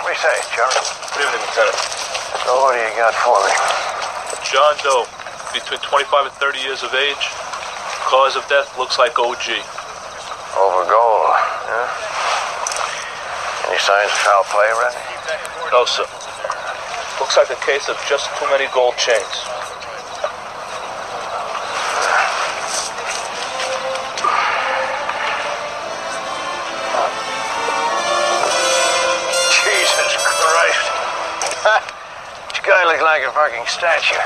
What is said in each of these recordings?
What do you? Good evening, Lieutenant. So what do you got for me? John Doe, between 25 and 30 years of age. Cause of death looks like OG. Over gold, yeah? Any signs of foul play, Randy? No, sir. Looks like a case of just too many gold chains. Looks like a fucking statue.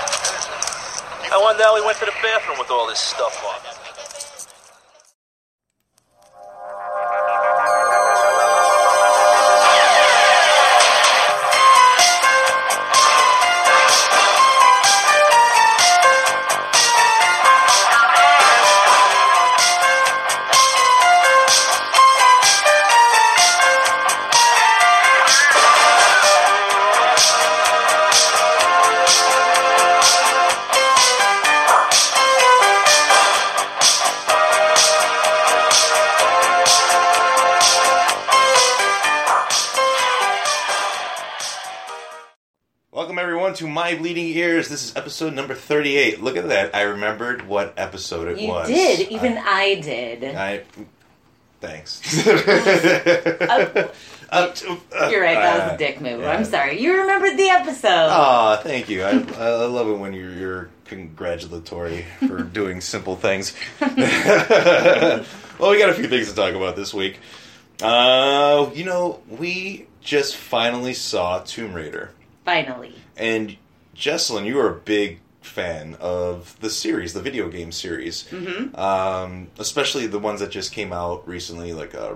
I wonder how he went to the bathroom with all this stuff on. To My Bleeding Ears. This is episode number 38. Look at that. I remembered what episode it You was. You did. Even I, did. I, I thanks. Uh, Uh, uh, you're right. That was uh, a dick move. yeah. I'm sorry. You remembered the episode. Oh, thank you. I, I love it when you're, you're congratulatory for doing simple things. well, we got a few things to talk about this week. Uh, you know, we just finally saw Tomb Raider. Finally. And Jesselyn, you are a big fan of the series, the video game series, mm-hmm. um, especially the ones that just came out recently, like uh,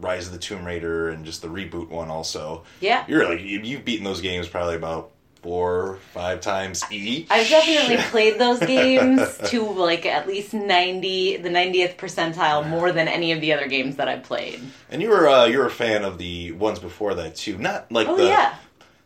Rise of the Tomb Raider and just the reboot one. Also, Yeah. you're like you, you've beaten those games probably about four, five times each. I've definitely played those games to like at least 90, the 90th percentile more than any of the other games that I've played. And you were uh, you're a fan of the ones before that too. Not like Oh, the yeah.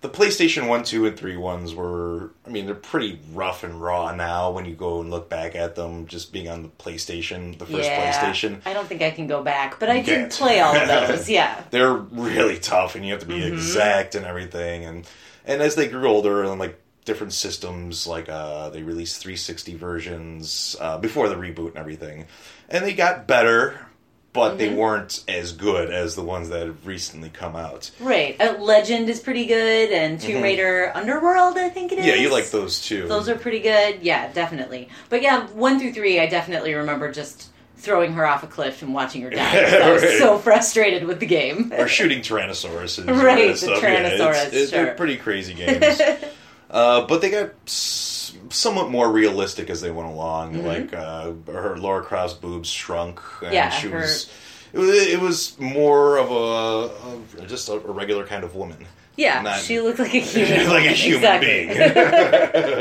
The PlayStation One, Two, and Three ones were. I mean, they're pretty rough and raw now when you go and look back at them. Just being on the PlayStation, the first yeah. PlayStation, I don't think I can go back, but I You did can't. play all of those. Yeah. they're really tough, and you have to be Mm-hmm. exact and everything. And and as they grew older and like different systems, like uh, they released 360 versions uh, before the reboot and everything, and they got better. But Mm-hmm. they weren't as good as the ones that have recently come out. Right. Uh, Legend is pretty good, and Tomb Raider Underworld, I think it is. Mm-hmm. Yeah, you like those too. Those are pretty good. Yeah, definitely. But yeah, one through three, I definitely remember just throwing her off a cliff and watching her die. I was Right. so frustrated with the game. or shooting Tyrannosauruses. Right, the stuff. Yeah, it's- Tyrannosaurus, it's- They're pretty crazy games. uh, but they got s- somewhat more realistic as they went along. Like uh, her Laura Croft's boobs shrunk, and Mm-hmm. Yeah, she her- was. It was, it was more of a of just a, a regular kind of woman, Yeah, Not- she looked like a human. like a human exactly.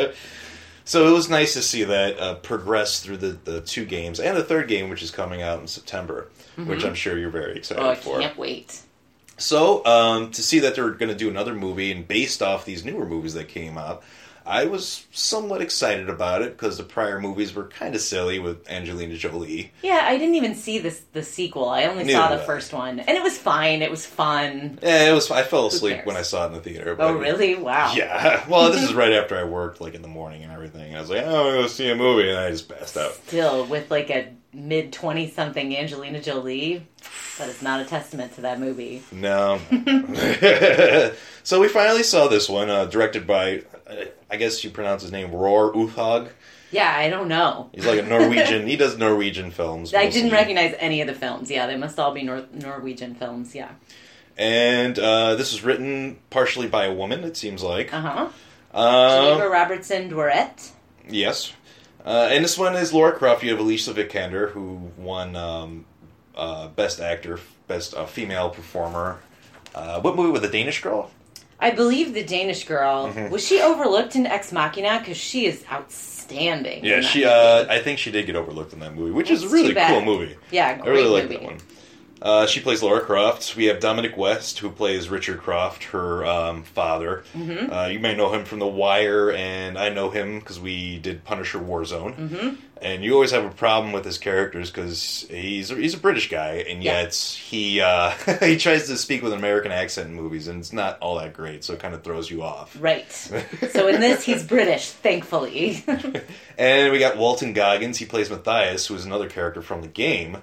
being. so it was nice to see that uh, progress through the, the two games and the third game, which is coming out in September, which I'm sure you're very excited oh, I for. can't wait. So, um, to see that they're going to do another movie and based off these newer movies that came out, I was somewhat excited about it because the prior movies were kind of silly with Angelina Jolie. Yeah, I didn't even see this the sequel. I only Neither saw the first one, and it was fine. It was fun. Yeah, it was. I fell asleep when I saw it in the theater. but- Oh, really? Wow. Yeah. Well, this is right after I worked, like in the morning and everything. I was like, oh, I'm to see a movie, and I just passed out. Still, with like a mid twenty something Angelina Jolie, that is not a testament to that movie. No. so we finally saw this one, uh, directed by, I guess you pronounce his name, Roar Uthaug. Yeah, I don't know. He's like a Norwegian. he does Norwegian films. I didn't recognize any of the films. Yeah, they must all be Nor- Norwegian films. Yeah. And uh, this was written partially by a woman, it seems like. Uh huh. Um, Geneva Robertson Dworet. yes. Uh, and this one is Laura Croft. You have Alicia Vikander, who won um, uh, Best Actor, Best uh, Female Performer. Uh, what movie with the Danish girl? I believe the Danish girl Mm-hmm. was she overlooked in Ex Machina because she is outstanding. Yeah, she. Uh, I think she did get overlooked in that movie, which is a really cool movie. yeah, I really like that one. Uh, she plays Laura Croft. We have Dominic West, who plays Richard Croft, her um, father. Mm-hmm. Uh, you may know him from The Wire, and I know him because we did Punisher Warzone. Mm-hmm. And you always have a problem with his characters because he's he's a British guy, and Yeah. yet he uh, he tries to speak with an American accent in movies, and it's not all that great, so it kind of throws you off. Right. so in this, he's British, thankfully. And we got Walton Goggins. He plays Matthias, who is another character from the game.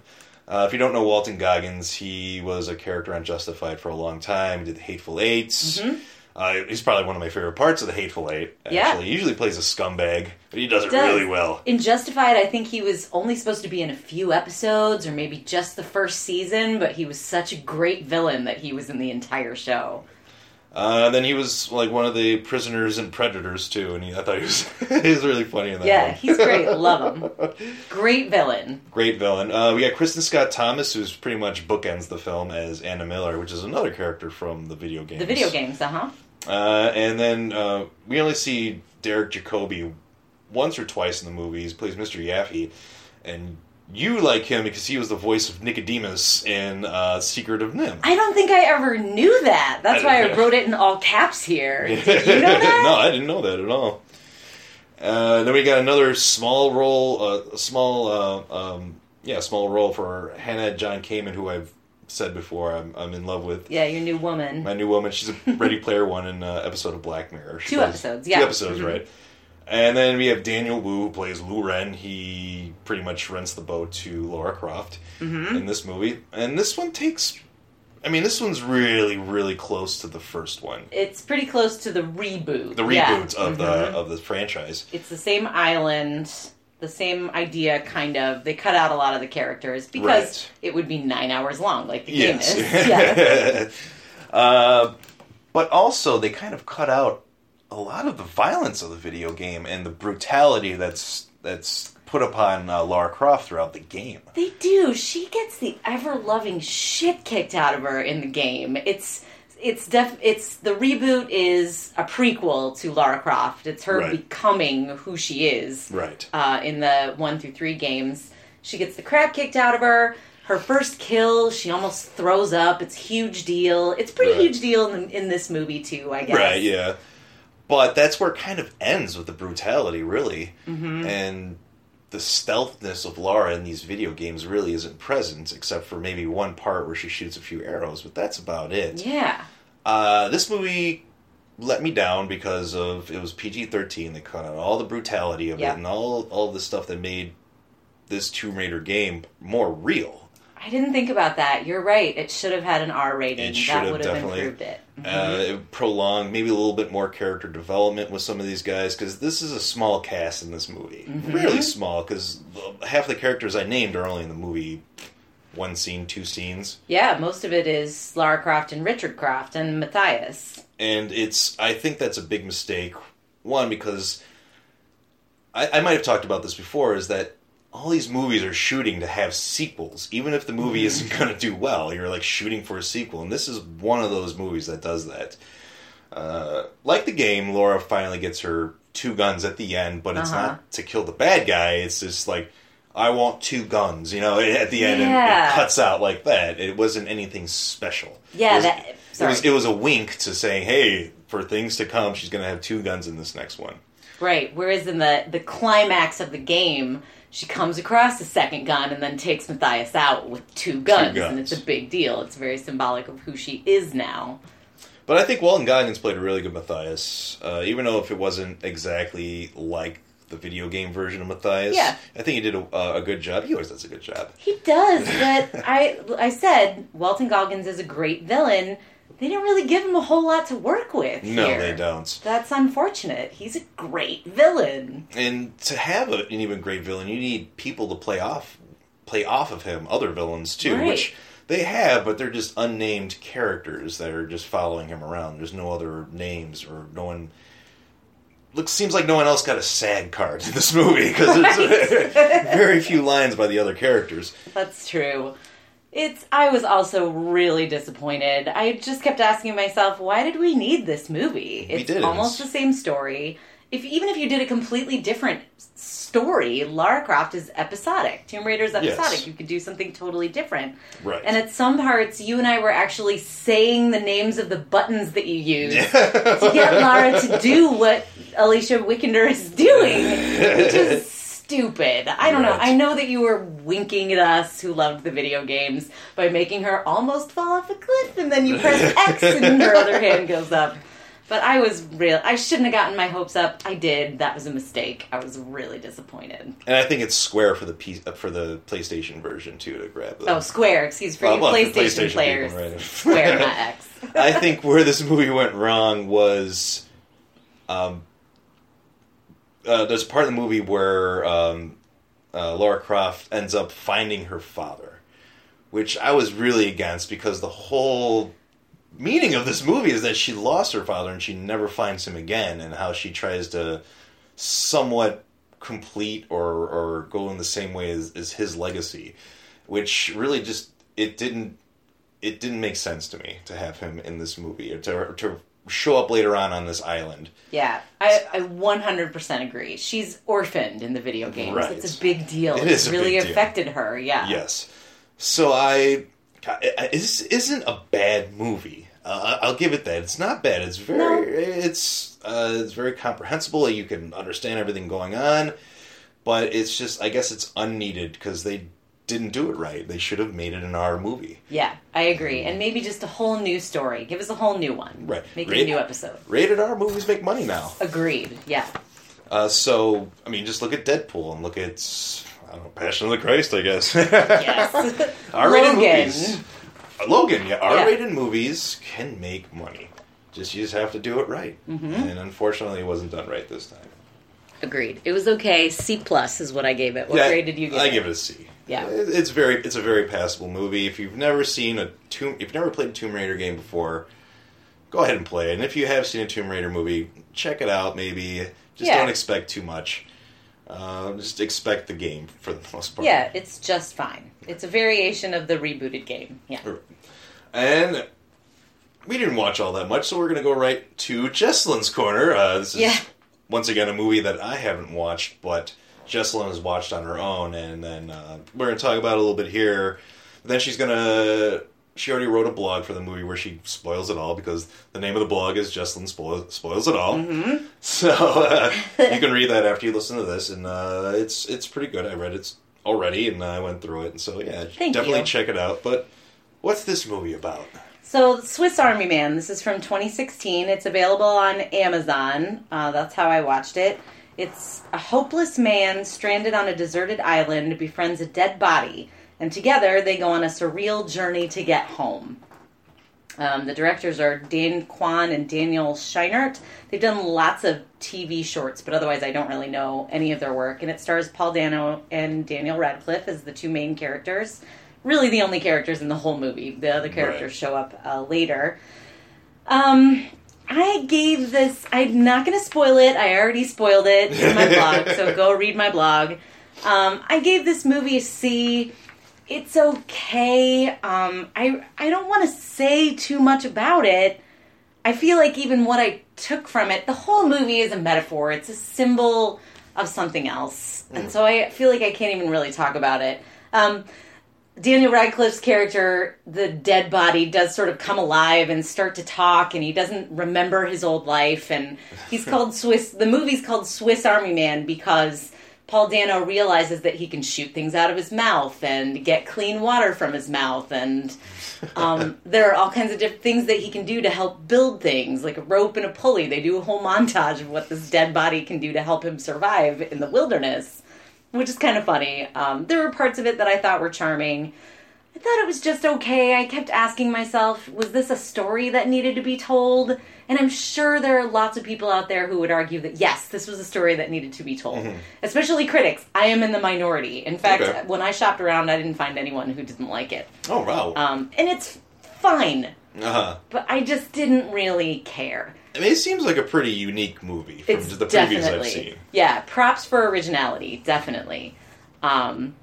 Uh, if you don't know Walton Goggins, he was a character on Justified for a long time. He did the Hateful 8s Uh, he's probably one of my favorite parts of the Hateful Eight. Actually, Mm-hmm. Yeah. he usually plays a scumbag, but he does it does. really well. In Justified, I think he was only supposed to be in a few episodes or maybe just the first season, but he was such a great villain that he was in the entire show. Uh, then he was like one of the prisoners and predators too, and he, I thought he was he was really funny in that. Yeah, one. he's great. Love him. Great villain. Great villain. Uh, we got Kristin Scott Thomas, who's pretty much bookends the film as Anna Miller, which is another character from the video games. The video games, uh huh. Uh, and then uh, we only see Derek Jacobi once or twice in the movies. Plays Mr. Yaffe, and you like him because he was the voice of Nicodemus in uh, Secret of NIMH. I don't think I ever knew that. That's I why I wrote it in all caps here. Did you know that? no, I didn't know that at all. Uh, then we got another small role, uh, a small, uh, um, yeah, small role for Hannah John Kamen, who I've said before I'm, I'm in love with. Yeah, your new woman. My new woman. She's a Ready Player One in uh, episode of Black Mirror. She Two plays- episodes, yeah. Two episodes, Mhm. right. And then we have Daniel Wu, who plays Lu Ren. He pretty much rents the boat to Laura Croft Mm-hmm. in this movie. And this one takes. I mean, this one's really, really close to the first one. It's pretty close to the reboot. The Yeah. reboot of Mhm. the of the franchise. It's the same island, the same idea, kind of. They cut out a lot of the characters because Right. it would be nine hours long, like the game is. Yeah. uh, but also, they kind of cut out a lot of the violence of the video game and the brutality that's that's put upon uh, Lara Croft throughout the game. They do. She gets the ever loving shit kicked out of her in the game. It's it's def it's the reboot is a prequel to Lara Croft. It's her Right. becoming who she is. Right. Uh, in the one through three games, she gets the crap kicked out of her. Her first kill, she almost throws up. It's a huge deal. It's pretty Right. huge deal in, in this movie too. I guess. Right. Yeah. But that's where it kind of ends with the brutality, really, Mm-hmm. and the stealthness of Lara in these video games really isn't present, except for maybe one part where she shoots a few arrows. But that's about it. Yeah. Uh, this movie let me down because of it was PG thirteen. They cut out all the brutality of Yeah. it and all all the stuff that made this Tomb Raider game more real. I didn't think about that. You're right. It should have had an R rating. It should that have would have definitely. improved it. Mm-hmm. Uh, it prolonged maybe a little bit more character development with some of these guys because this is a small cast in this movie, Mm-hmm. really small because half the characters I named are only in the movie one scene, two scenes. Yeah, most of it is Lara Croft and Richard Croft and Matthias. and it's i think that's a big mistake one because I, I might have talked about this before is that all these movies are shooting to have sequels even if the movie Mm-hmm. isn't going to do well you're like shooting for a sequel and this is one of those movies that does that uh, like the game laura finally gets her two guns at the end but it's Uh-huh. not to kill the bad guy it's just like I want two guns, you know, at the end, and it cuts out like that. It wasn't anything special. Yeah, It was- that. it was, it was a wink to saying, hey, for things to come, she's going to have two guns in this next one. Right. Whereas in the the climax of the game, she comes across a second gun and then takes Matthias out with two guns, and guns. it's a big deal. It's very symbolic of who she is now. But I think Walton Goggins played a really good Matthias, uh, even though if it wasn't exactly like the video game version of Matthias. Yeah. I think he did a, a good job. He always does a good job. He does, but I I said Walton Goggins is a great villain. They didn't really give him a whole lot to work with. No, here. they don't. That's unfortunate. He's a great villain. And to have a, an even great villain, you need people to play off, play off of him, other villains too, Right. which they have, but they're just unnamed characters that are just following him around. There's no other names or no one. Looks seems like no one else got a SAG card in this movie because there's very few lines by the other characters. That's true. It's I was also really disappointed. I just kept asking myself, why did we need this movie? It's almost the same story. if even if you did a completely different story, Lara Croft is episodic. Tomb Raider is episodic. Yes. You could do something totally different. Right. And at some parts, you and I were actually saying the names of the buttons that you use to get Lara to do what Alicia Vikander is doing, which is stupid. I don't know. I know that you were winking at us who loved the video games by making her almost fall off a cliff, and then you press X and her other hand goes up. But I was real. I shouldn't have gotten my hopes up. I did. That was a mistake. I was really disappointed. And I think it's Square for the P- uh, for the PlayStation version too to grab. The, Oh, Square. Excuse for Well, you well, PlayStation, PlayStation players. people, right. Square, not X. I think where this movie went wrong was, um, uh, there's a part of the movie where um, uh, Laura Croft ends up finding her father, which I was really against because the whole meaning of this movie is that she lost her father and she never finds him again, and how she tries to somewhat complete or or go in the same way as, as his legacy, which really just it didn't it didn't make sense to me to have him in this movie or to to show up later on on this island. Yeah, I, I 100% agree. She's orphaned in the video games. Right. It's a big deal. It It's is really big deal. affected her. Yeah. Yes. So I, I this isn't a bad movie. Uh, I'll give it that. It's not bad. It's very No. it's uh, it's very comprehensible. You can understand everything going on, but it's just I guess it's unneeded because they didn't do it right. They should have made it an R movie. Yeah, I agree. And maybe just a whole new story. Give us a whole new one. Right. Make a new episode. Rated R movies make money now. Agreed. Yeah. Uh, so I mean, just look at Deadpool and look at I don't know, Passion of the Christ. I guess. Yes. R-rated Logan. movies. Uh, Logan, yeah, R-rated movies can make money. Just you just have to do it right, Mm-hmm. and unfortunately, it wasn't done right this time. Agreed. It was okay. C plus is what I gave it. What Yeah, grade did you give I it? give it a C. Yeah. It's very, it's a very passable movie. If you've never seen a Tomb, if you've never played a Tomb Raider game before, go ahead and play it. And if you have seen a Tomb Raider movie, check it out. Maybe just Yeah. don't expect too much. Uh, just expect the game for the most part. Yeah, it's just fine. It's a variation of the rebooted game. Yeah. And we didn't watch all that much, so we're going to go right to Jesselyn's Corner. Uh, this is, Yeah. once again, a movie that I haven't watched, but Jesselyn has watched on her own, and then uh, we're going to talk about it a little bit here. then she's going to. She already wrote a blog for the movie where she spoils it all because the name of the blog is Jesselyn Spoils, Spoils It All. Mm-hmm. So uh, you can read that after you listen to this, and uh, it's it's pretty good. I read it already, and I went through it, and so yeah, Thank definitely you. check it out. But what's this movie about? So, Swiss Army Man. This is from 2016. It's available on Amazon. Uh, that's how I watched it. It's a hopeless man stranded on a deserted island befriends a dead body, and together they go on a surreal journey to get home. Um, the directors are Dan Kwan and Daniel Scheinert. They've done lots of TV shorts, but otherwise I don't really know any of their work. And it stars Paul Dano and Daniel Radcliffe as the two main characters. Really, the only characters in the whole movie. The other characters Right. show up uh, later. Um, I gave this. I'm not going to spoil it. I already spoiled it in my blog, so go read my blog. Um, I gave this movie a C. It's okay. Um, I I don't want to say too much about it. I feel like even what I took from it, the whole movie is a metaphor. It's a symbol of something else, and so I feel like I can't even really talk about it. Um, Daniel Radcliffe's character, the dead body, does sort of come alive and start to talk, and he doesn't remember his old life. And he's called Swiss. The movie's called Swiss Army Man because Paul Dano realizes that he can shoot things out of his mouth and get clean water from his mouth, and um, there are all kinds of different things that he can do to help build things, like a rope and a pulley. They do a whole montage of what this dead body can do to help him survive in the wilderness which is kind of funny. Um, there were parts of it that I thought were charming. I thought it was just okay. I kept asking myself, was this a story that needed to be told? And I'm sure there are lots of people out there who would argue that yes, this was a story that needed to be told. Especially critics. I am in the minority. In fact, Okay. when I shopped around, I didn't find anyone who didn't like it. Oh wow. Um, and it's fine, uh-huh. but I just didn't really care. I mean, it seems like a pretty unique movie from It's the previews I've seen. yeah. Props for originality, definitely. Um,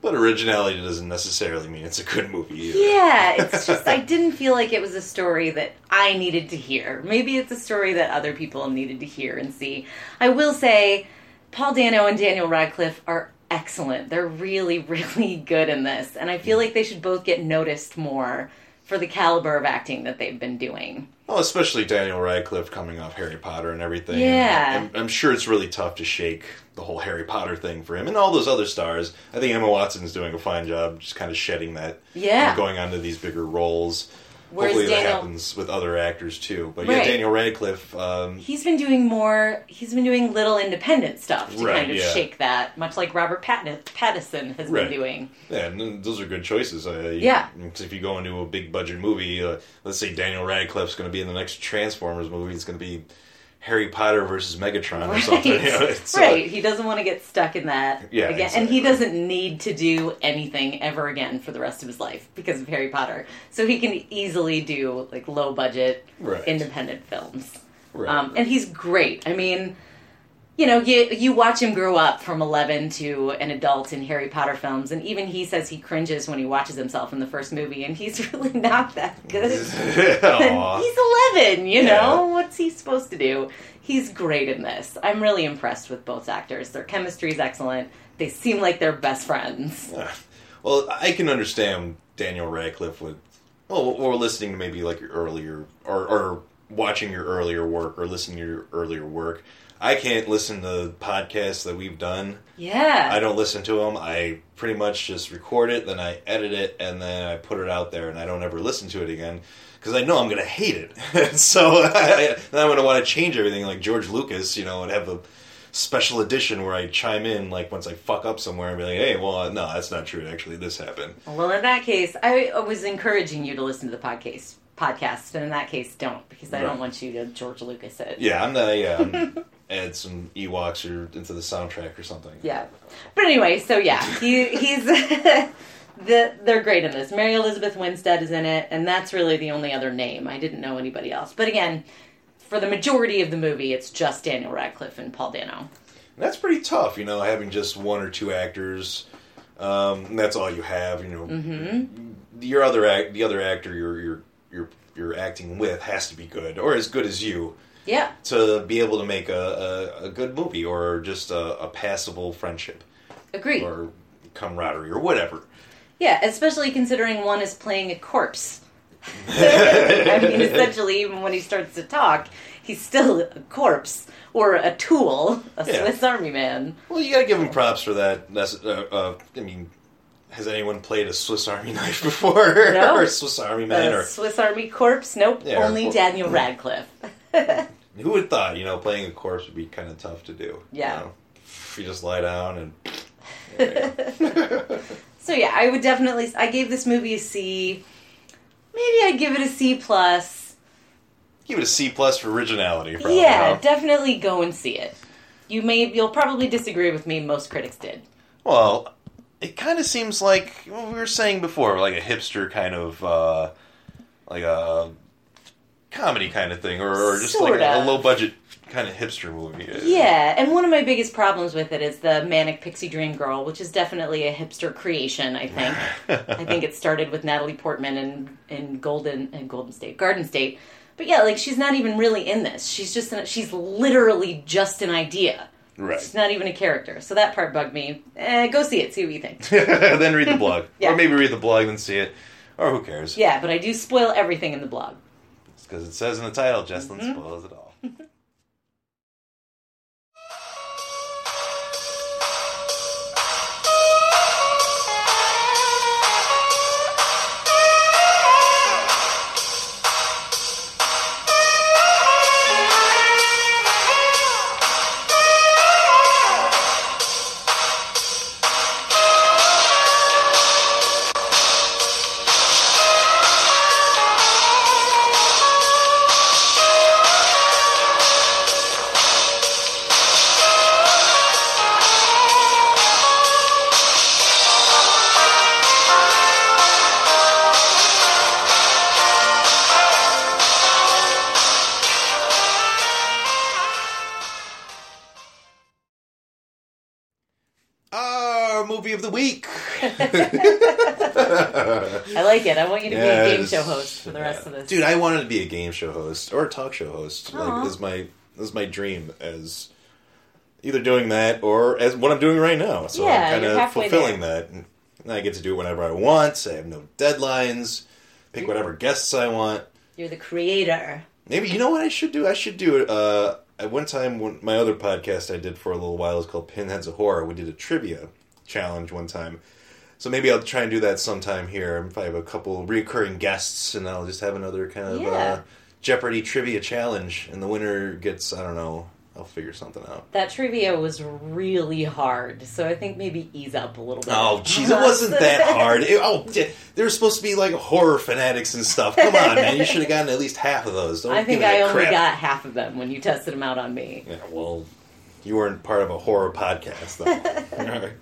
But originality doesn't necessarily mean it's a good movie either. Yeah, it's just I didn't feel like it was a story that I needed to hear. Maybe it's a story that other people needed to hear and see. I will say Paul Dano and Daniel Radcliffe are excellent. They're really really good in this and I feel like they should both get noticed more for the caliber of acting that they've been doing. Well, especially Daniel Radcliffe coming off Harry Potter and everything. Yeah. I'm, I'm sure it's really tough to shake the whole Harry Potter thing for him and all those other stars. I think Emma Watson's doing a fine job just kind of shedding that Yeah. and going on to these bigger roles. Whereas Hopefully that happens with other actors too. But yeah, Right. Daniel Radcliffe, um, He's been doing more. He's been doing little independent stuff to Right, kind of yeah. shake that, much like Robert Pattin- Pattinson has Right. been doing. yeah, and those are good choices. Uh, you- Yeah. if you go into a big budget movie, uh, let's say Daniel Radcliffe's going to be in the next Transformers movie, it's going to be Harry Potter versus Megatron or Right, something. You know, uh, right. He doesn't want to get stuck in that Yeah, again, and he doesn't need to do anything ever again for the rest of his life because of Harry Potter. So he can easily do like low budget Right. independent films. Right. Um, and he's great. I mean, you know, you you watch him grow up from eleven to an adult in Harry Potter films, and even he says he cringes when he watches himself in the first movie, and he's really not that good. He's eleven, you Yeah. know what's he supposed to do? He's great in this. I'm really impressed with both actors. Their chemistry is excellent. They seem like they're best friends. Well, I can understand Daniel Radcliffe with, well, or listening to maybe like your earlier, or, or watching your earlier work, or listening to your earlier work. I can't listen to podcasts that we've done. Yeah, I don't listen to them. I pretty much just record it, then I edit it, and then I put it out there, and I don't ever listen to it again because I know I'm going to hate it. so I, then I'm going to want to change everything, like George Lucas, you know, and have a special edition where I chime in, like once I fuck up somewhere, and be like, "Hey, well, no, that's not true. Actually, this happened." Well, in that case, I was encouraging you to listen to the podcast. Podcast, and in that case, don't because I don't want you to George Lucas it. Yeah, I'm gonna I'm, add some Ewoks or into the soundtrack or something. Yeah. But anyway, so yeah, he he's the they're great in this. Mary Elizabeth Winstead is in it, and that's really the only other name. I didn't know anybody else. But again, for the majority of the movie, it's just Daniel Radcliffe and Paul Dano. That's pretty tough, you know, having just one or two actors. Um, and that's all you have, you know. Mm-hmm. Your other act, the other actor you're you're you're you're acting with has to be good or as good as you Yeah. to be able to make a, a, a good movie or just a, a passable friendship Agreed. or camaraderie or whatever. Yeah, especially considering one is playing a corpse. I mean, essentially, even when he starts to talk, he's still a corpse or a tool, a Yeah. Swiss Army man. Well, you got to give him props for that. That's, uh, uh, I mean, has anyone played a Swiss Army knife before? No. or a Swiss Army man? A Or Swiss Army corpse? Nope, Yeah, only or- Daniel Radcliffe. who would thought? You know, playing a corpse would be kind of tough to do. Yeah. You, know? you just lie down and. So yeah, I would definitely. I gave this movie a C. Maybe I'd give it a C plus. Give it a C plus for originality. Probably, yeah, definitely go and see it. You may. You'll probably disagree with me. Most critics did. Well, it kind of seems like what we were saying before, like a hipster kind of, uh, like a comedy kind of thing, or, or just like Sorta. a, low budget kind of hipster movie. Yeah, and one of my biggest problems with it is the manic pixie dream girl, which is definitely a hipster creation. I think. I think it started with Natalie Portman in in Golden and Golden State, Garden State. But yeah, like she's not even really in this. She's just an, she's literally just an idea. Right. She's not even a character. So that part bugged me. Eh, go see it. See what you think. then read the blog, Yeah. or maybe read the blog and see it, or who cares? Yeah, but I do spoil everything in the blog. It's because it says in the title, Jesslyn Mm-hmm. spoils it all. movie of the week. I like it. I want you to be a game show host for the rest Yeah. of this. Dude, I wanted to be a game show host or a talk show host. Aw. Like, is my is my dream as either doing that or as what I'm doing right now. So Yeah, I'm kind of fulfilling there. that. And I get to do it whenever I want. I have no deadlines. Pick whatever guests I want. You're the creator. Maybe you know what I should do? I should do it. Uh, at one time, when my other podcast I did for a little while is called Pinheads of Horror. We did a trivia challenge one time, so maybe I'll try and do that sometime here. If I have a couple recurring guests, and I'll just have another kind of Yeah. uh, Jeopardy trivia challenge, and the winner gets I don't know. I'll figure something out. That trivia was really hard, so I think maybe ease up a little bit. Oh, jeez, it wasn't that hard. It, oh, they were supposed to be like horror fanatics and stuff. Come on, man, you should have gotten at least half of those. Don't I think I only crap. got half of them when you tested them out on me. Yeah, well, you weren't part of a horror podcast, though.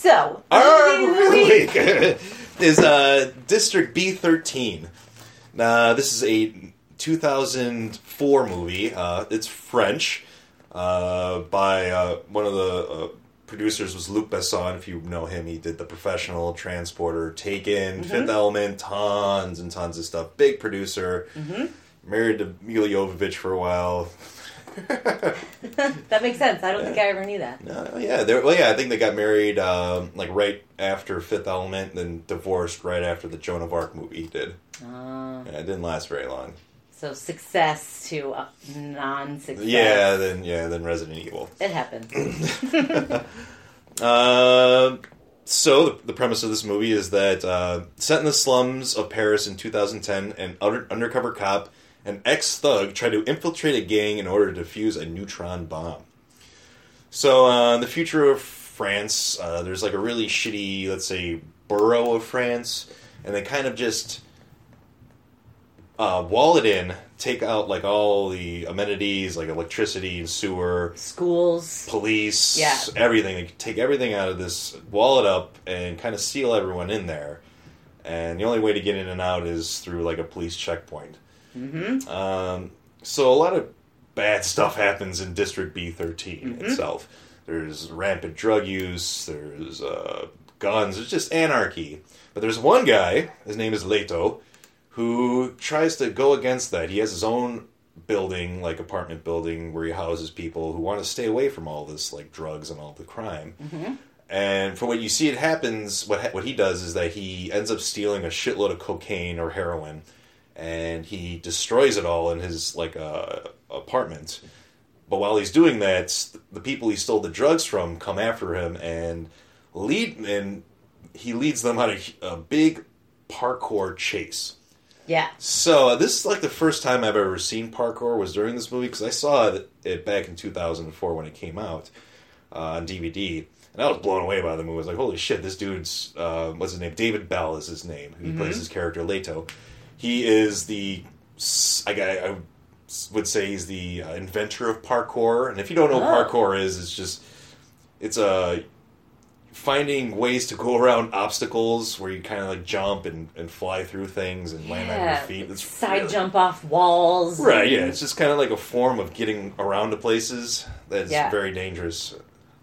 So, Our movie of the week. is uh, District B13. Now, this is a 2004 movie. Uh, it's French uh, by uh, one of the uh, producers was Luc Besson. If you know him, he did The Professional, Transporter, Taken, Fifth Element, tons and tons of stuff. Big producer. Married to Milla Jovovich for a while. That makes sense. I don't think I ever knew that. Uh, yeah, well, yeah. I think they got married um, like right after Fifth Element, then divorced right after the Joan of Arc movie did. Uh, Yeah, it didn't last very long. so success to uh, non-success. Yeah, then yeah, then Resident Evil. it happens. Um, so the, the premise of this movie is that uh, set in the slums of Paris in 2010, an under, undercover cop, an ex-thug, tried to infiltrate a gang in order to defuse a neutron bomb. So uh, in the future of France, uh, there's like a really shitty, let's say, borough of France, and they kind of just uh, wall it in, take out like all the amenities, like electricity and sewer, Schools. police, Yeah. everything. They take everything out of this, wall it up, and kind of seal everyone in there. And the only way to get in and out is through like a police checkpoint. Mm-hmm. Um, so a lot of bad stuff happens in District B 13 Mm-hmm. itself. There's rampant drug use. There's uh, guns. It's just anarchy. But there's one guy. His name is Leto, who tries to go against that. He has his own building, like apartment building, where he houses people who want to stay away from all this, like drugs and all the crime. And from what you see, it happens. What ha- what he does is that he ends up stealing a shitload of cocaine or heroin, and he destroys it all in his like uh, apartment. But while he's doing that, the people he stole the drugs from come after him and lead, and he leads them on a, a big parkour chase. Yeah. So uh, this is like the first time I've ever seen parkour was during this movie because I saw it, back in 2004 when it came out uh, on DVD, and I was blown away by the movie. I was like, "Holy shit! This dude's uh, what's his name? David Belle is his name. Who plays his character Leto. He is the I, I would say he's the uh, inventor of parkour. And if you don't know what Oh. parkour is, it's just it's a finding ways to go around obstacles where you kind of like jump and, and fly through things and land on your feet. It's Side really- jump off walls. Right, yeah. It's just kind of like a form of getting around to places that's Yeah. very dangerous.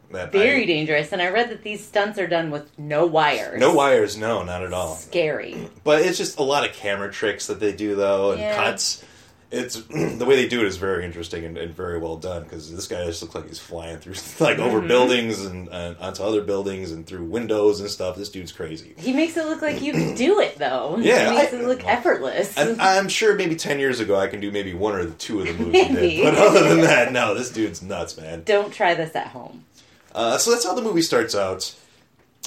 Very I- dangerous. And I read that these stunts are done with no wires. No wires, no, not at all. Scary. But it's just a lot of camera tricks that they do though, and Yeah. cuts. It's the way they do it is very interesting and, and very well done because this guy just looks like he's flying through like over Mm-hmm. buildings and, and onto other buildings and through windows and stuff. This dude's crazy. He makes it look like you can do it, though. Yeah, He makes I- it look effortless. And I'm sure maybe ten years ago I can do maybe one or two of the moves he Maybe. did, but other than that, no, this dude's nuts, man. Don't try this at home. Uh, so that's how the movie starts out.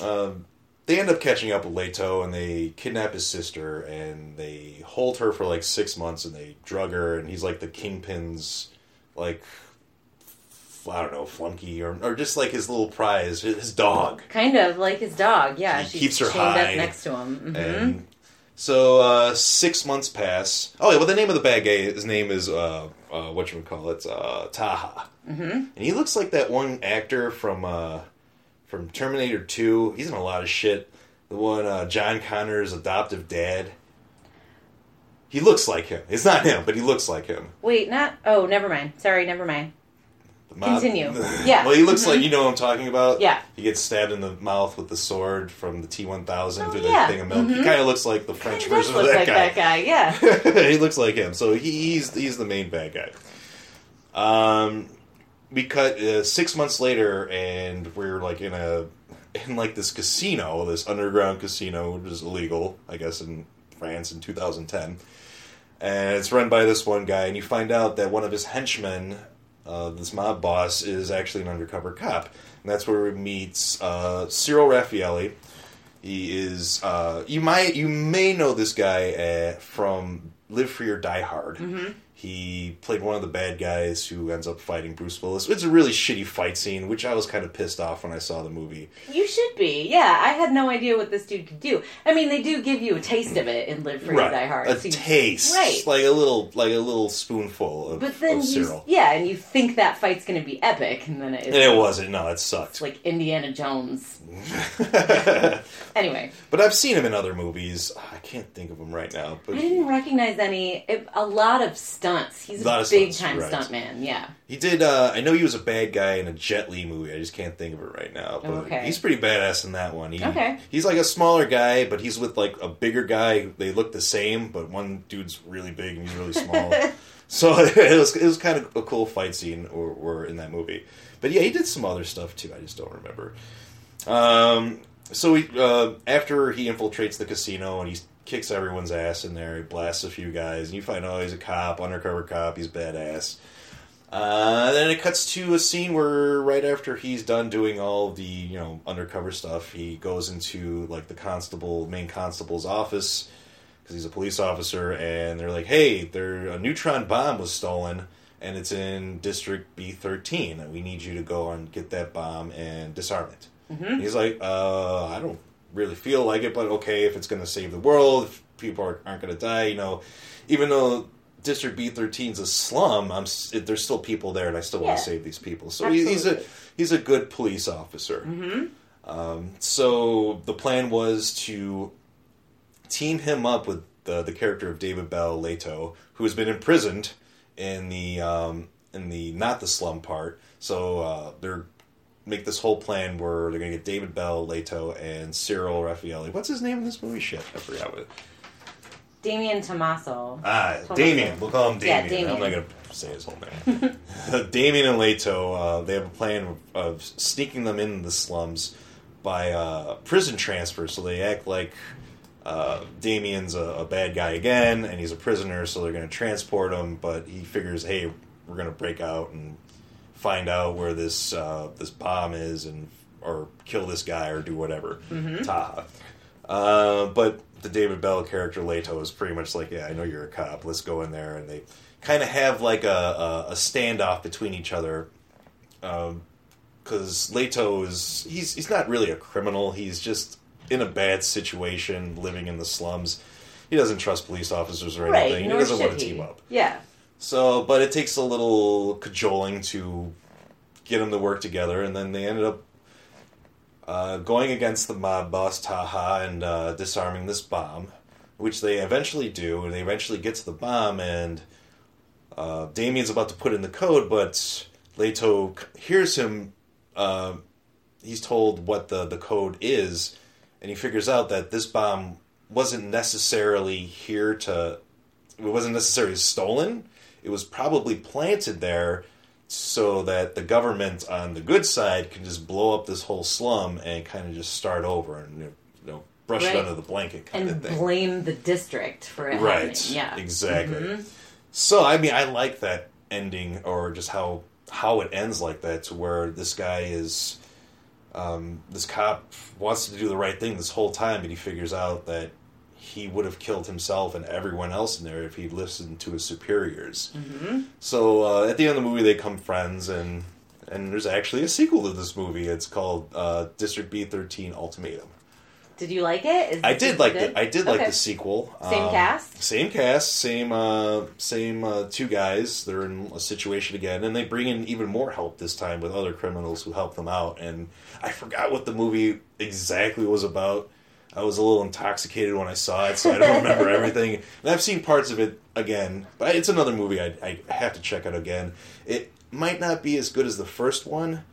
Um, they end up catching up with Leto and they kidnap his sister and they hold her for like six months and they drug her and he's like the kingpin's like I don't know flunky or or just like his little prize, his his dog. Kind of like his dog. Yeah, He she's keeps her chained high. up next to him. hmm And so uh, six months pass. Oh, yeah, well, the name of the bad guy, his name is uh, uh, what you would call it, uh, Taha, mm-hmm. and he looks like that one actor from uh, from Terminator Two. He's in a lot of shit. The one uh, John Connor's adoptive dad. He looks like him. It's not him, but he looks like him. Wait, not. Oh, never mind. Sorry, never mind. Mob- Continue. Yeah. well, he looks Mhm. like you know what I'm talking about. Yeah. He gets stabbed in the mouth with the sword from the T1000 Oh, through yeah. the thing of milk. He Mhm. kind of looks like the French He does version of that like guy. that guy. Yeah. he looks like him. So he, he's he's the main bad guy. Um, we cut uh, six months later, and we're like in a in like this casino, this underground casino, which is illegal, I guess, in France in 2010. And it's run by this one guy, and you find out that one of his henchmen, uh, this mob boss, is actually an undercover cop, and that's where we meet uh, Cyril Raffaelli. He is uh, you might you may know this guy uh, from Live Free or Die Hard. Mm-hmm. He played one of the bad guys who ends up fighting Bruce Willis. It's a really shitty fight scene, which I was kind of pissed off when I saw the movie. You should be. Yeah, I had no idea what this dude could do. I mean, they do give you a taste of it in Live Free or Die Hard. a so you- taste, Right. like a little, like a little spoonful of, But then you, yeah, and you think that fight's going to be epic, and then it And it wasn't. No, it sucked. like Indiana Jones. Anyway, but I've seen him in other movies. I can't think of him right now. But I didn't recognize any. It, a lot of stunts. He's A a, of big stunts, time right. stunt man. Yeah. he did. Uh, I know he was a bad guy in a Jet Li movie. I just can't think of it right now. But Okay. he's pretty badass in that one. He, Okay. He's like a smaller guy, but he's with like a bigger guy. They look the same, but one dude's really big and he's really small. so it was it was kind of a cool fight scene or, or in that movie. But yeah, he did some other stuff too. I just don't remember. Um, so he, uh, after he infiltrates the casino and he kicks everyone's ass in there, he blasts a few guys, and you find out he's a cop, undercover cop. He's badass. Uh, then it cuts to a scene where right after he's done doing all the you know undercover stuff, he goes into like the constable, main constable's office because he's a police officer, and they're like, "Hey, there a neutron bomb was stolen, and it's in District B thirteen, and we need you to go and get that bomb and disarm it." And He's like, uh, "I don't really feel like it, but okay, if it's going to save the world, if people are, aren't going to die, you know, even though." District B 13 is a slum. I'm. There's still people there, and I still want to save these people. So he, he's a he's a good police officer. Um, so the plan was to team him up with the the character of David Belle Leto, who has been imprisoned in the um, in the not the slum part. So uh, they're make this whole plan where they're going to get David Belle Leto and Cyril Raffaelli. What's his name in this movie? Shit, I forgot what. Damien Tomaso. Ah, Tomaso. Damien. We'll call him Yeah, Damien. I'm not going to say his whole name. Damien and Leto, uh, they have a plan of, of sneaking them in the slums by uh, prison transfer. So they act like uh, Damien's a, a bad guy again, and he's a prisoner, so they're going to transport him. But he figures, hey, we're going to break out and find out where this uh, this bomb is, and or kill this guy or do whatever. Taha. Uh, but the David Belle character Leto is pretty much like, yeah, I know you're a cop. Let's go in there, and they kind of have like a, a, a standoff between each other. Because Leto is he's he's not really a criminal. He's just in a bad situation, living in the slums. He doesn't trust police officers or Right. anything. He doesn't want to he. team up. Yeah. So, but it takes a little cajoling to get them to work together, and then they ended up uh, going against the mob boss Taha and uh, disarming this bomb, which they eventually do, and they eventually get to the bomb, and uh, Damien's about to put in the code, but Leto hears him. Uh, he's told what the the code is, and he figures out that this bomb wasn't necessarily here to it wasn't necessarily stolen. It was probably planted there so that the government on the good side can just blow up this whole slum and kind of just start over and you know brush Right. it under the blanket kind And of thing. blame the district for it right. happening. Yeah. Exactly. Mhm. So I mean, I like that ending, or just how how it ends like that, to where this guy is, um, this cop wants to do the right thing this whole time, but he figures out that he would have killed himself and everyone else in there if he'd listened to his superiors. Mm-hmm. So uh, at the end of the movie, they become friends, and and there's actually a sequel to this movie. It's called uh, District B thirteen Ultimatum. Did you like it? Is I did like good? the I did like the sequel. Same Um, cast? Same cast, same uh, same uh, two guys. They're in a situation again, and they bring in even more help this time with other criminals who help them out. And I forgot what the movie exactly was about. I was a little intoxicated when I saw it, so I don't remember everything. And I've seen parts of it again, but it's another movie I, I have to check out again. It might not be as good as the first one,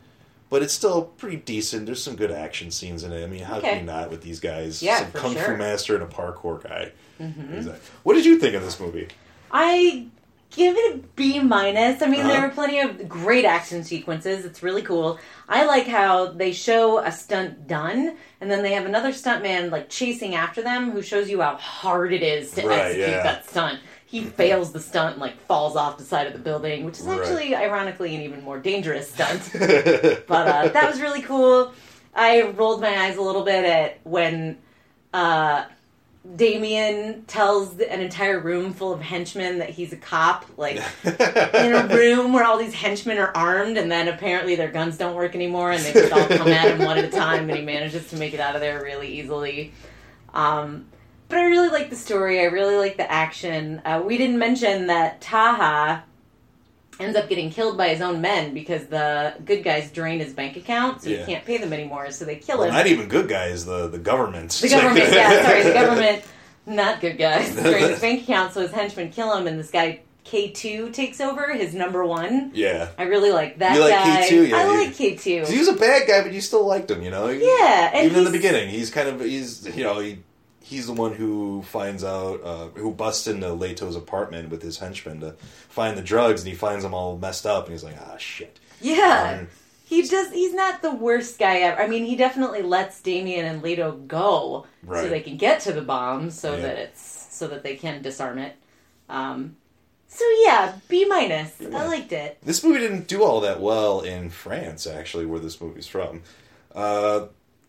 but it's still pretty decent. There's some good action scenes in it. I mean, how Okay. can you not with these guys? Yeah, some for kung fu master and a parkour guy. Exactly. What did you think of this movie? I give it a B minus. I mean, Uh-huh. there are plenty of great action sequences. It's really cool. I like how they show a stunt done, and then they have another stuntman like chasing after them, who shows you how hard it is to Right, execute yeah. that stunt. He fails the stunt and like falls off the side of the building, which is Right. actually ironically an even more dangerous stunt. but uh, that was really cool. I rolled my eyes a little bit at when uh, Damien tells an entire room full of henchmen that he's a cop, like in a room where all these henchmen are armed, and then apparently their guns don't work anymore, and they just all come at him one at a time, and he manages to make it out of there really easily. Um, but I really like the story. I really like the action. Uh, we didn't mention that Taha ends up getting killed by his own men because the good guys drain his bank account, so Yeah. he can't pay them anymore. So they kill Well, him. not even good guys. The the government. The government, yeah, sorry, the government, not good guys. Drain his bank account, so his henchmen kill him, and this guy K2 takes over, his number one. Yeah. I really like that You like guy. K2? Yeah, I like K2. He was a bad guy, but you still liked him. You know. yeah, and even in the beginning, he's kind of he's you know he he's the one who finds out uh, who busts into Leto's apartment with his henchmen to find the drugs, and he finds them all messed up, and he's like, ah, shit. Yeah. Um, he just he's not the worst guy ever. I mean, he definitely lets Damien and Leto go so they can get to the bomb so Yeah. that it's so that they can disarm it. Um so yeah, B minus. I liked it. This movie didn't do all that well in France, actually, where this movie's from. Uh,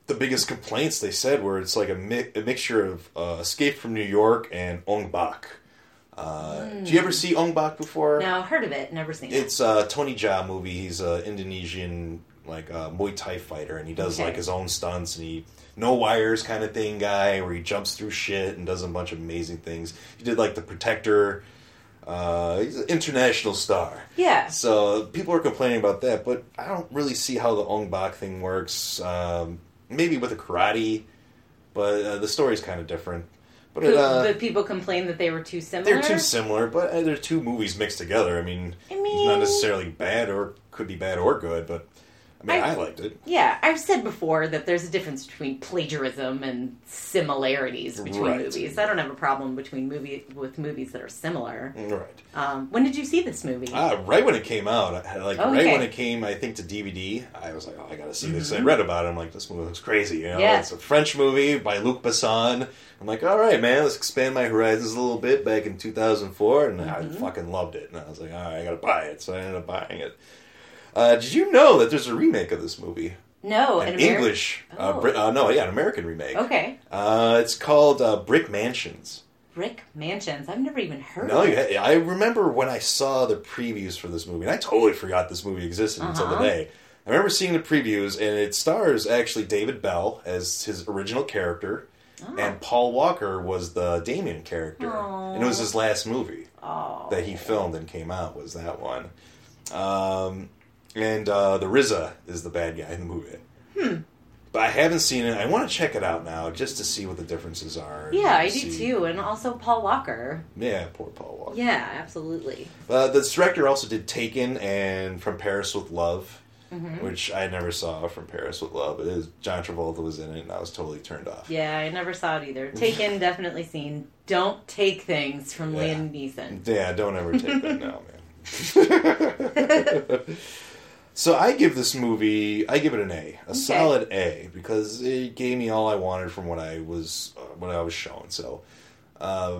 the biggest complaints they said were it's like a, mi- a mixture of uh, Escape from New York and Ong Bak. Uh, Did you ever see Ong Bak before? Now heard of it, never seen it. It's a Tony Jaa movie. He's an Indonesian like uh, Muay Thai fighter, and he does Okay. like his own stunts, and he no wires kind of thing guy, where he jumps through shit and does a bunch of amazing things. He did like the Protector. Uh, he's an international star. Yeah. So people are complaining about that, but I don't really see how the Ong Bak thing works. Um, maybe with a karate, but uh, the story's kind of different. But it, uh, the people complain that they were too similar. they're too similar, but uh, they're two movies mixed together. I mean, I mean- not necessarily bad or could be bad or good, but I mean, I, I- liked it. Yeah, I've said before that there's a difference between plagiarism and similarities between Right. movies. I don't have a problem between movie with movies that are similar. Right. Um, when did you see this movie? Ah, right when it came out, like Oh, right when it came, I think to DVD, I was like, "Oh, I gotta see this." I read about it. I'm like, "This movie looks crazy." You know, Yeah. it's a French movie by Luc Besson. I'm like, "All right, man, let's expand my horizons a little bit." Back in 2004, and I Mm-hmm. fucking loved it. And I was like, "All right, I gotta buy it." So I ended up buying it. Uh, did you know that there's a remake of this movie? no, An an Ameri- English, uh, Oh. Brit- uh, no, yeah, an American remake. Okay, Uh, it's called uh, Brick Mansions. Brick Mansions. I've never even heard. No, of you it. ha- I remember when I saw the previews for this movie, and I totally forgot this movie existed until Uh-huh. today. I remember seeing the previews, and it stars actually David Belle as his original character, Oh. and Paul Walker was the Damien character, and it was his last movie that he filmed and came out was that one. Um, and uh, the RZA is the bad guy in the movie. Hmm. But I haven't seen it. I want to check it out now just to see what the differences are. Yeah, I do See- too, and also Paul Walker. Yeah, poor Paul Walker. Yeah, absolutely. Uh, the director also did Taken and From Paris with Love, Mm-hmm. which I never saw From Paris with Love. It is, John Travolta was in it, and I was totally turned off. Yeah, I never saw it either. Taken, definitely seen. Don't take things from Yeah. Liam Neeson. Yeah, don't ever take that now, man. so I give this movie, I give it an A, a solid A, because it gave me all I wanted from what I was uh, what I was shown. So, uh,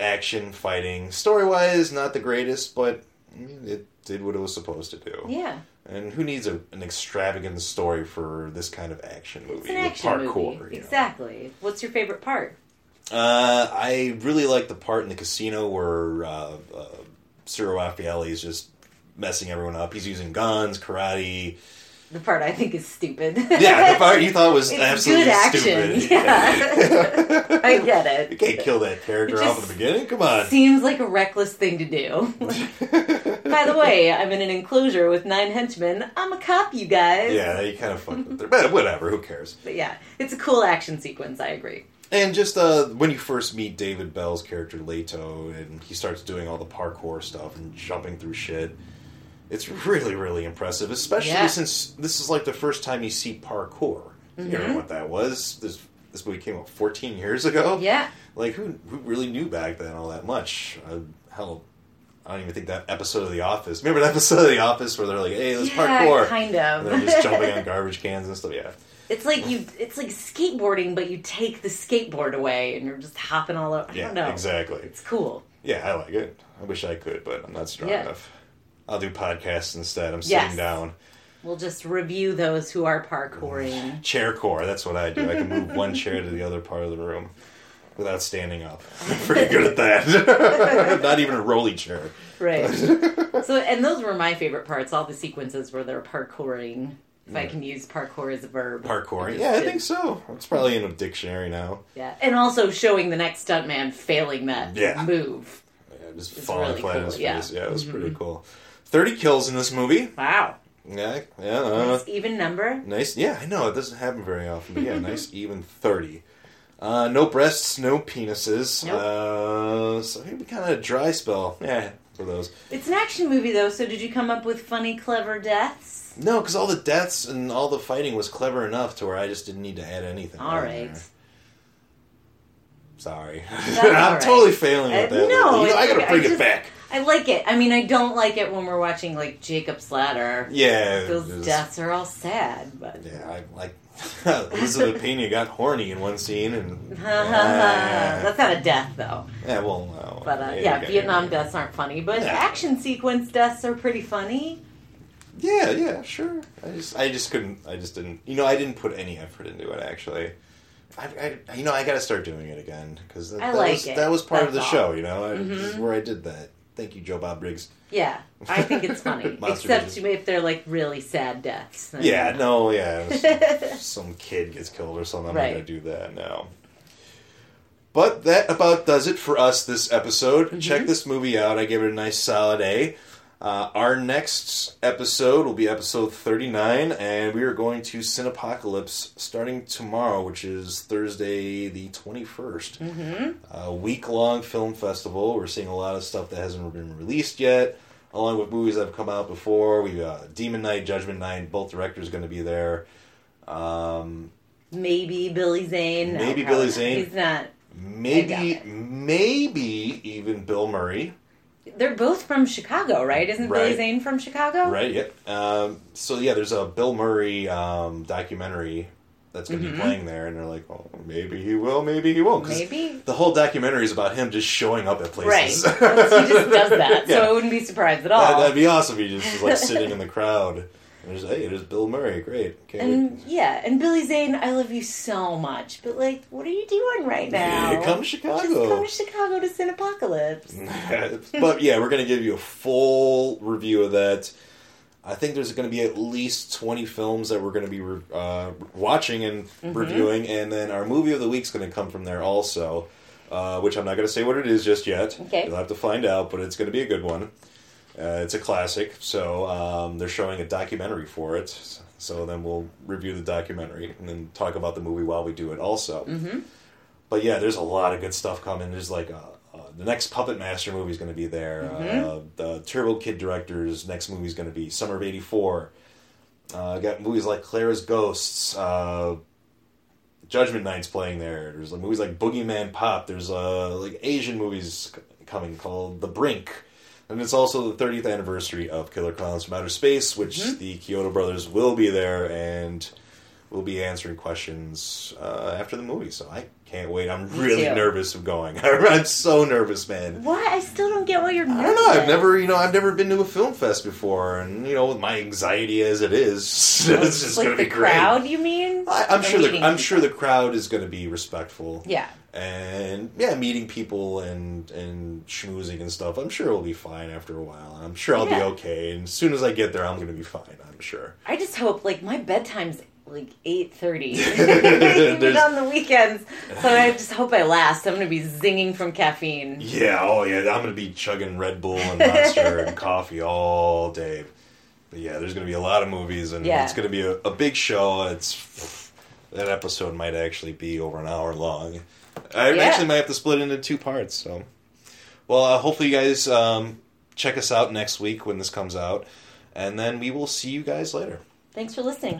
action, fighting, story wise, not the greatest, but I mean, it did what it was supposed to do. Yeah, And who needs a, an extravagant story for this kind of action movie it's an action parkour? movie. you know? Exactly. What's your favorite part? Uh, I really like the part in the casino where uh, uh, Cyril Raffaelli is just messing everyone up. He's using guns, karate. The part I think is stupid. Yeah, the part you thought was It's absolutely good action. stupid. Yeah. I get it. you can't kill that character off in the beginning. Come on. Seems like a reckless thing to do. By the way, I'm in an enclosure with nine henchmen. I'm a cop, you guys. yeah, you kind of fucked with it. But whatever, who cares? But yeah, it's a cool action sequence. I agree. And just uh, when you first meet David Belle's character Leto, and he starts doing all the parkour stuff and jumping through shit, It's really, really impressive, especially Yeah. since this is like the first time you see parkour. You Mm-hmm. remember what that was? This this movie came out 14 years ago. Yeah. Like who who really knew back then all that much? Uh, hell, I don't even think that episode of The Office. Remember that episode of The Office where they're like, "Hey, let's Yeah, parkour," kind and of. they're just jumping on garbage cans and stuff. Yeah, It's like you. It's like skateboarding, but you take the skateboard away and you're just hopping all over. I yeah, don't know. exactly. It's cool. Yeah, I like it. I wish I could, but I'm not strong Yeah. enough. I'll do podcasts instead. I'm Yes. sitting down. We'll just review those who are parkouring. Chair core. That's what I do. I can move one chair to the other part of the room without standing up. I'm pretty good at that. Not even a rolly chair. Right. so, and those were my favorite parts. All the sequences where they're parkouring. If I can use parkour as a verb. Parkour. Yeah, I think so. It's probably in a dictionary now. Yeah, and also showing the next stuntman failing that Yeah. move. Yeah, just falling really flat on his face. Yeah, it was pretty mm-hmm. cool. Thirty kills in this movie. Wow, Yeah, yeah. Uh, nice even number. nice. Yeah, I know it doesn't happen very often, but yeah, nice even thirty. Uh, no breasts, no penises. Nope. Uh, so maybe kind of a dry spell. Yeah, for those. It's an action movie though, so did you come up with funny, clever deaths? No, because all the deaths and all the fighting was clever enough to where I just didn't need to add anything. All on right. there. Sorry, I'm all right. totally failing Uh, with that. no, You know, I gotta okay. bring I it back. I like it. I mean, I don't like it when we're watching like Jacob's Ladder. Yeah, Those was- deaths are all sad, but Yeah, I like Elizabeth Pena got horny in one scene, and that's not a death though. yeah, well, no, But uh, yeah, I- Vietnam deaths aren't funny, but Yeah. action sequence deaths are pretty funny. Yeah, yeah, sure. I just, I just couldn't. I just didn't. You know, I didn't put any effort into it. Actually, I, I you know, I got to start doing it again because that, I that like was it. that was part of the That's show. You know, I, this is Mhm. where I did that. Thank you, Joe Bob Briggs. Yeah, I think it's funny, except Vision. if they're like really sad deaths. Yeah, no, yeah. Some, some kid gets killed or something. I'm Right. gonna do that now. But that about does it for us this episode. Mm-hmm. Check this movie out. I gave it a nice solid A. Uh, our next episode will be episode 39, and we are going to Cinepocalypse starting tomorrow, which is Thursday the 21st. Mm-hmm. A week long film festival. We're seeing a lot of stuff that hasn't been released yet, along with movies that have come out before. We got Demon Knight, Judgment Night, both directors going to be there. Um, Maybe Billy Zane. Maybe probably Billy. Zane. He's not. maybe, maybe even Bill Murray. They're both from Chicago, right? Isn't Billy Zane from Chicago? Right. Yep. Um, so yeah, there's a Bill Murray um, documentary that's going to Mhm. be playing there, and they're like, "Oh, maybe he will, maybe he won't." Maybe. the whole documentary is about him just showing up at Right. places. That's- he just does that, Yeah. so I wouldn't be surprised at all. That, would be awesome. He just is like sitting in the crowd. There's, hey, there's Bill Murray. Great. Can't and yeah, and Billy Zane, I love you so much, but like, what are you doing right now? wait. Come to Just Chicago. come to Chicago to Cinepocalypse. but yeah, we're going to give you a full review of that. I think there's going to be at least 20 films that we're going to be re- uh, watching and Mm-hmm. reviewing, and then our movie of the week's going to come from there also, uh, which I'm not going to say what it is just yet. Okay. You'll have to find out, but it's going to be a good one. Uh, it's a classic, so um, they're showing a documentary for it. So then we'll review the documentary and then talk about the movie while we do it also. Mm-hmm. But yeah, there's a lot of good stuff coming. There's like uh uh, the next Puppet Master movie is going to be there. Uh, the Turbo Kid director's next movie is going to be Summer of '84. Uh, got movies like Clara's Ghosts, uh, Judgment Night's playing there. There's like movies like Boogeyman Pop. There's uh, like Asian movies c- coming called The Brink. And it's also the 30th anniversary of Killer Clowns from Outer Space, which the Chiodo brothers will be there and will be answering questions uh, after the movie. So I can't wait. I'm really nervous of going. I'm so nervous, man. Why? I still don't get why you're I nervous. don't know. I've never, you know, I've never been to a film fest before, and you know, with my anxiety as it is, it's just like going to the be great. crowd. You mean? I, I'm Or sure. The, I'm people? sure the crowd is going to be respectful. Yeah. And yeah, meeting people and and schmoozing and stuff. I'm sure it'll be fine after a while. I'm sure I'll Yeah. be okay. And as soon as I get there, I'm going to be fine. I'm sure. I just hope like my bedtime's like eight thirty, even on the weekends. So I just hope I last. I'm gonna be zinging from caffeine. Yeah. Oh yeah. I'm going to be chugging Red Bull and Monster and coffee all day. But yeah, there's going to be a lot of movies, and Yeah. it's going to be a, a big show. It's that episode might actually be over an hour long. I Yeah. actually might have to split it into two parts. So, well, uh, hopefully you guys um, check us out next week when this comes out. and then we will see you guys later. Thanks for listening.